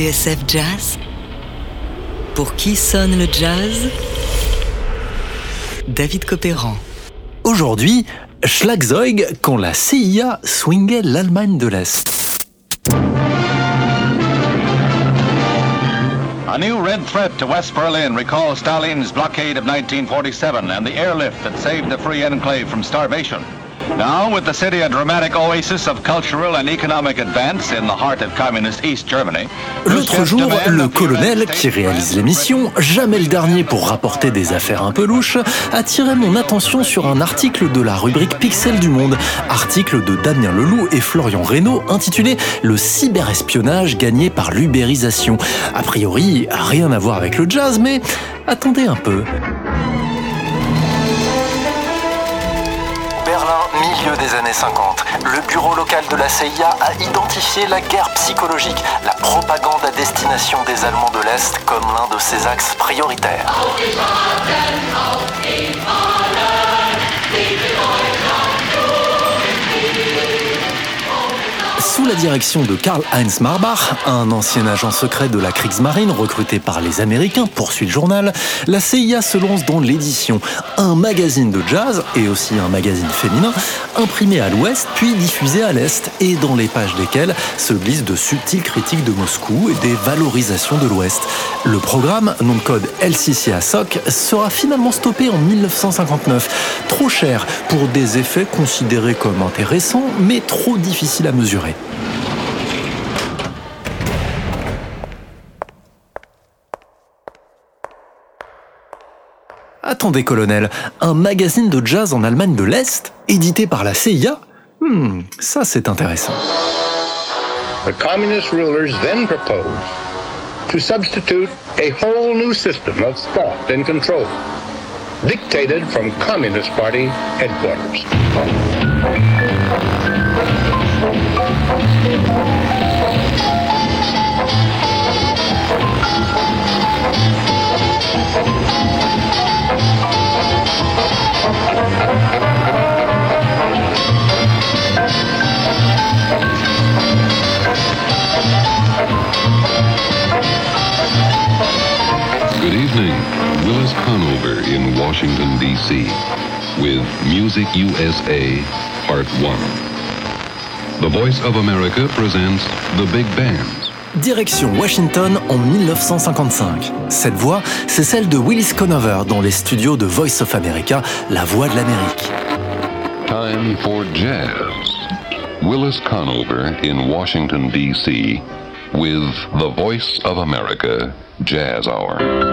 TSF Jazz Pour qui sonne le jazz? David Copéran. Aujourd'hui, Schlagzeug quand la CIA swingait l'Allemagne de l'Est. A new red threat to West Berlin recalls Stalin's blockade of 1947 and the airlift that saved the free enclave from starvation. Now, with the city a dramatic oasis of cultural and economic advance in the heart of communist East Germany. L'autre jour, le colonel qui réalise l'émission, jamais le dernier pour rapporter des affaires un peu louches, attirait mon attention sur un article de la rubrique Pixel du Monde, article de Damien Leloup et Florian Reynaud intitulé Le cyberespionnage gagné par l'ubérisation. A priori, rien à voir avec le jazz, mais attendez un peu. Milieu des années 50, le bureau local de la CIA a identifié la guerre psychologique, la propagande à destination des Allemands de l'Est comme l'un de ses axes prioritaires. Sous la direction de Karl-Heinz Marbach, un ancien agent secret de la Kriegsmarine recruté par les Américains, poursuit le journal, la CIA se lance dans l'édition. Un magazine de jazz, et aussi un magazine féminin, imprimé à l'ouest puis diffusé à l'est, et dans les pages desquelles se glissent de subtiles critiques de Moscou et des valorisations de l'ouest. Le programme, nom de code LCC-ASOC, sera finalement stoppé en 1959. Trop cher pour des effets considérés comme intéressants, mais trop difficiles à mesurer. Attendez, colonel, un magazine de jazz en Allemagne de l'Est, édité par la CIA Hmm, ça c'est intéressant. The communist rulers then proposed to substitute a whole new system of thought and control, dictated from Communist Party headquarters. Willis Conover in Washington, D.C. with Music USA Part 1. The Voice of America presents The Big Bands. Direction Washington en 1955. Cette voix, c'est celle de Willis Conover dans les studios de Voice of America, la voix de l'Amérique. Time for jazz. Willis Conover in Washington, D.C. with The Voice of America Jazz Hour.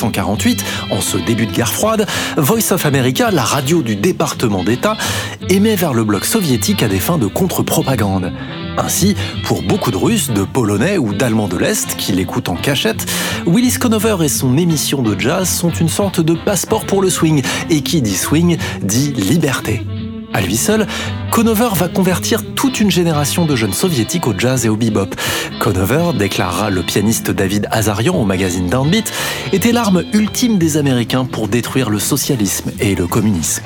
1948, en ce début de guerre froide, Voice of America, la radio du département d'État, émet vers le bloc soviétique à des fins de contre-propagande. Ainsi, pour beaucoup de Russes, de Polonais ou d'Allemands de l'Est qui l'écoutent en cachette, Willis Conover et son émission de jazz sont une sorte de passeport pour le swing, et qui dit swing dit liberté. À lui seul, Conover va convertir toute une génération de jeunes soviétiques au jazz et au bebop. Conover, déclarera le pianiste David Azarian au magazine Downbeat, était l'arme ultime des Américains pour détruire le socialisme et le communisme.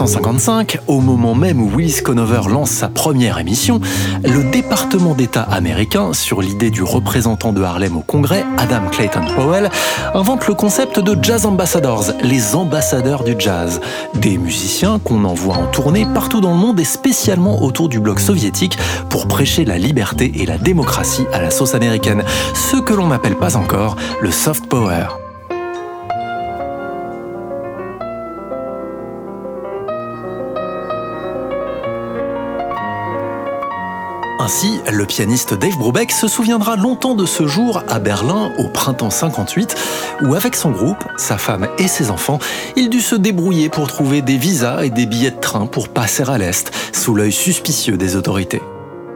1955, au moment même où Willis Conover lance sa première émission, le département d'État américain, sur l'idée du représentant de Harlem au Congrès, Adam Clayton Powell, invente le concept de Jazz Ambassadors, les ambassadeurs du jazz. Des musiciens qu'on envoie en tournée partout dans le monde et spécialement autour du bloc soviétique pour prêcher la liberté et la démocratie à la sauce américaine, ce que l'on n'appelle pas encore le soft power. Ainsi, le pianiste Dave Brubeck se souviendra longtemps de ce jour à Berlin au printemps 58, où avec son groupe, sa femme et ses enfants, il dut se débrouiller pour trouver des visas et des billets de train pour passer à l'Est, sous l'œil suspicieux des autorités.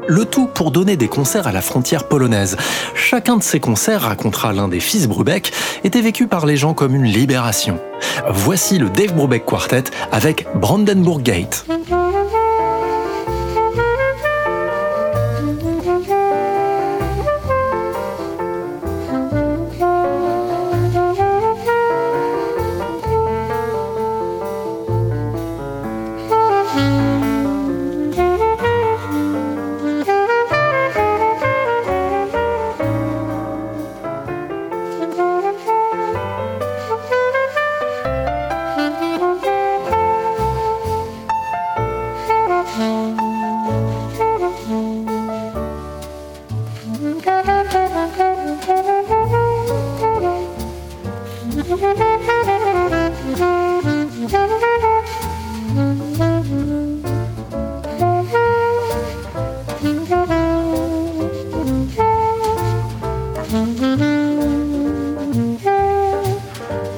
Le tout pour donner des concerts à la frontière polonaise. Chacun de ces concerts, racontera l'un des fils Brubeck, était vécu par les gens comme une libération. Voici le Dave Brubeck Quartet avec Brandenburg Gate.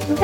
Qui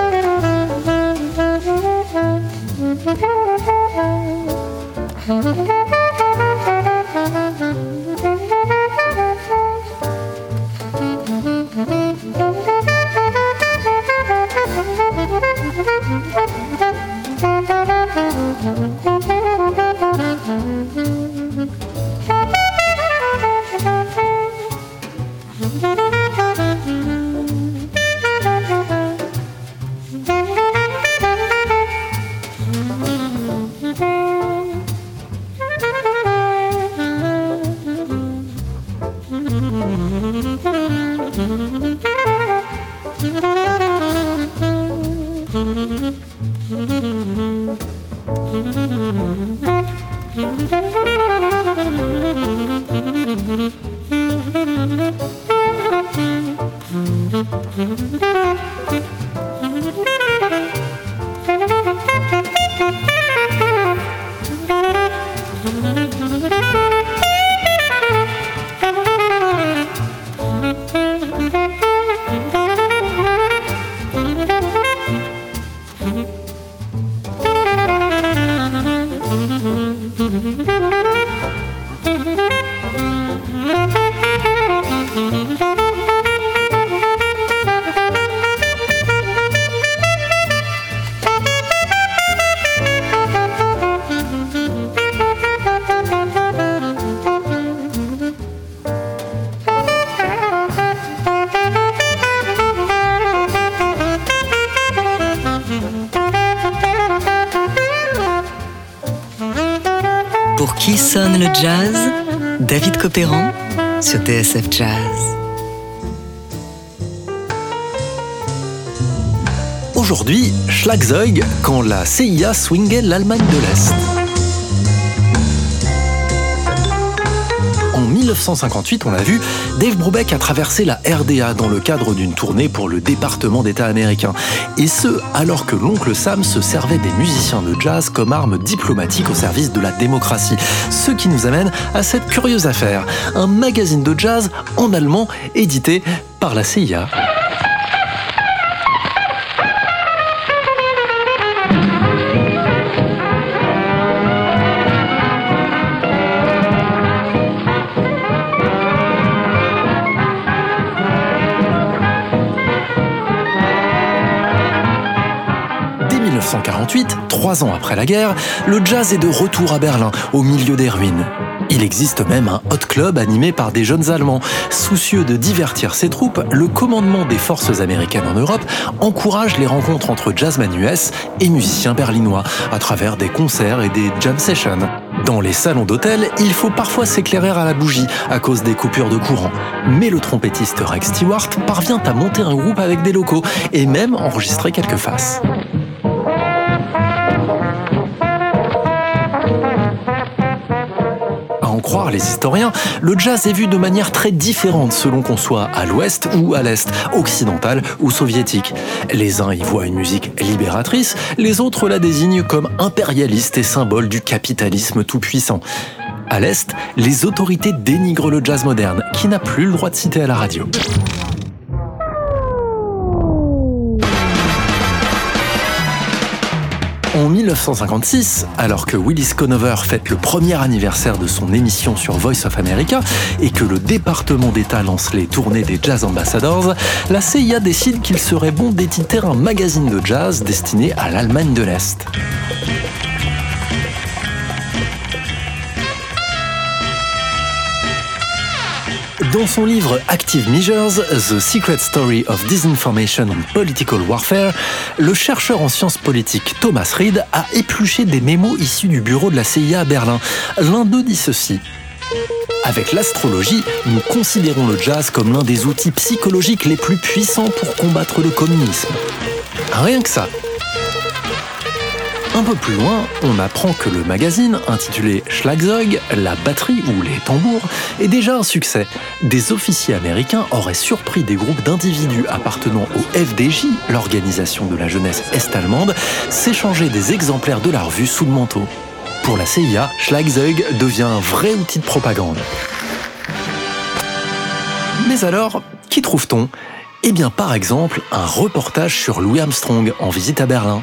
jazz David Copéran sur TSF Jazz. Aujourd'hui, Schlagzeug quand la CIA swingait l'Allemagne de l'Est. 1958, on l'a vu, Dave Brubeck a traversé la RDA dans le cadre d'une tournée pour le département d'État américain. Et ce, alors que l'oncle Sam se servait des musiciens de jazz comme arme diplomatique au service de la démocratie. Ce qui nous amène à cette curieuse affaire, un magazine de jazz en allemand édité par la CIA. 1948, trois ans après la guerre, le jazz est de retour à Berlin, au milieu des ruines. Il existe même un hot club animé par des jeunes Allemands. Soucieux de divertir ses troupes, le commandement des forces américaines en Europe encourage les rencontres entre jazzman US et musiciens berlinois à travers des concerts et des jam sessions. Dans les salons d'hôtel, il faut parfois s'éclairer à la bougie à cause des coupures de courant. Mais le trompettiste Rex Stewart parvient à monter un groupe avec des locaux et même enregistrer quelques faces. Croire les historiens, le jazz est vu de manière très différente selon qu'on soit à l'ouest ou à l'est, occidental ou soviétique. Les uns y voient une musique libératrice, les autres la désignent comme impérialiste et symbole du capitalisme tout-puissant. À l'Est, les autorités dénigrent le jazz moderne, qui n'a plus le droit de citer à la radio. En En 1956, alors que Willis Conover fête le premier anniversaire de son émission sur Voice of America et que le département d'État lance les tournées des Jazz Ambassadors, la CIA décide qu'il serait bon d'éditer un magazine de jazz destiné à l'Allemagne de l'Est. Dans son livre Active Measures, The Secret Story of Disinformation and Political Warfare, le chercheur en sciences politiques Thomas Reed a épluché des mémos issus du bureau de la CIA à Berlin. L'un d'eux dit ceci. Avec l'astrologie, nous considérons le jazz comme l'un des outils psychologiques les plus puissants pour combattre le communisme. Rien que ça, un peu plus loin, on apprend que le magazine, intitulé Schlagzeug, la batterie ou les tambours, est déjà un succès. Des officiers américains auraient surpris des groupes d'individus appartenant au FDJ, l'organisation de la jeunesse est-allemande, s'échanger des exemplaires de la revue sous le manteau. Pour la CIA, Schlagzeug devient un vrai outil de propagande. Mais alors, qui trouve-t-on? Eh bien, par exemple, un reportage sur Louis Armstrong en visite à Berlin.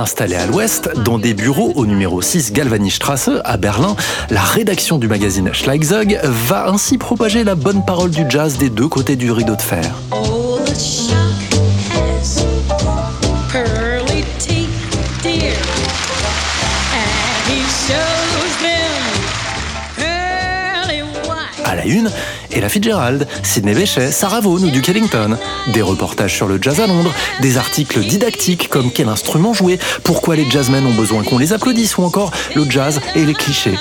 Installée à l'ouest, dans des bureaux au numéro 6 Galvanistrasse à Berlin, la rédaction du magazine Schlagzeug va ainsi propager la bonne parole du jazz des deux côtés du rideau de fer. À la une, Ella Fitzgerald, Sidney Bechet, Sarah Vaughan ou Duke Ellington. Des reportages sur le jazz à Londres, des articles didactiques comme quel instrument jouer, pourquoi les jazzmen ont besoin qu'on les applaudisse ou encore le jazz et les clichés.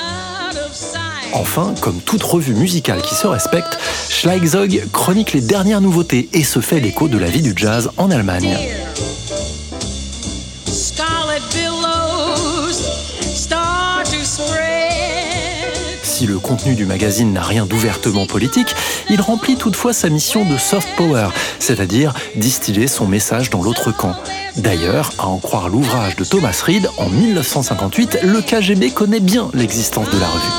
Enfin, comme toute revue musicale qui se respecte, Schlagzeug chronique les dernières nouveautés et se fait l'écho de la vie du jazz en Allemagne. Le contenu du magazine n'a rien d'ouvertement politique, il remplit toutefois sa mission de soft power, c'est-à-dire distiller son message dans l'autre camp. D'ailleurs, à en croire l'ouvrage de Thomas Reed, en 1958, le KGB connaît bien l'existence de la revue.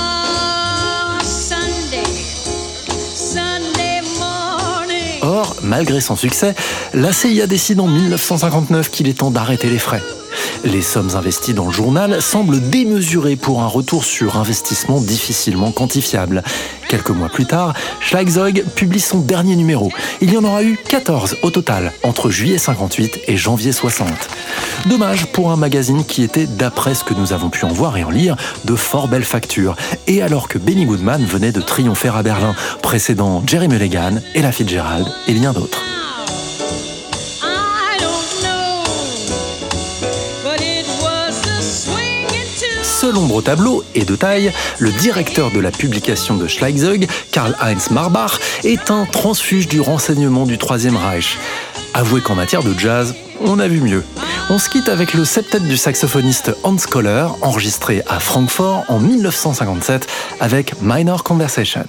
Or, malgré son succès, la CIA décide en 1959 qu'il est temps d'arrêter les frais. Les sommes investies dans le journal semblent démesurées pour un retour sur investissement difficilement quantifiable. Quelques mois plus tard, Schlagzeug publie son dernier numéro. Il y en aura eu 14 au total, entre juillet 58 et janvier 60. Dommage pour un magazine qui était, d'après ce que nous avons pu en voir et en lire, de fort belle facture. Et alors que Benny Goodman venait de triompher à Berlin, précédant Jerry Mulligan, Ella Fitzgerald et bien d'autres. Seul ombre au tableau, et de taille, le directeur de la publication de Schlagzeug, Karl-Heinz Marbach, est un transfuge du renseignement du Troisième Reich. Avouez qu'en matière de jazz, on a vu mieux. On se quitte avec le septet du saxophoniste Hans Kohler, enregistré à Francfort en 1957 avec Minor Conversation.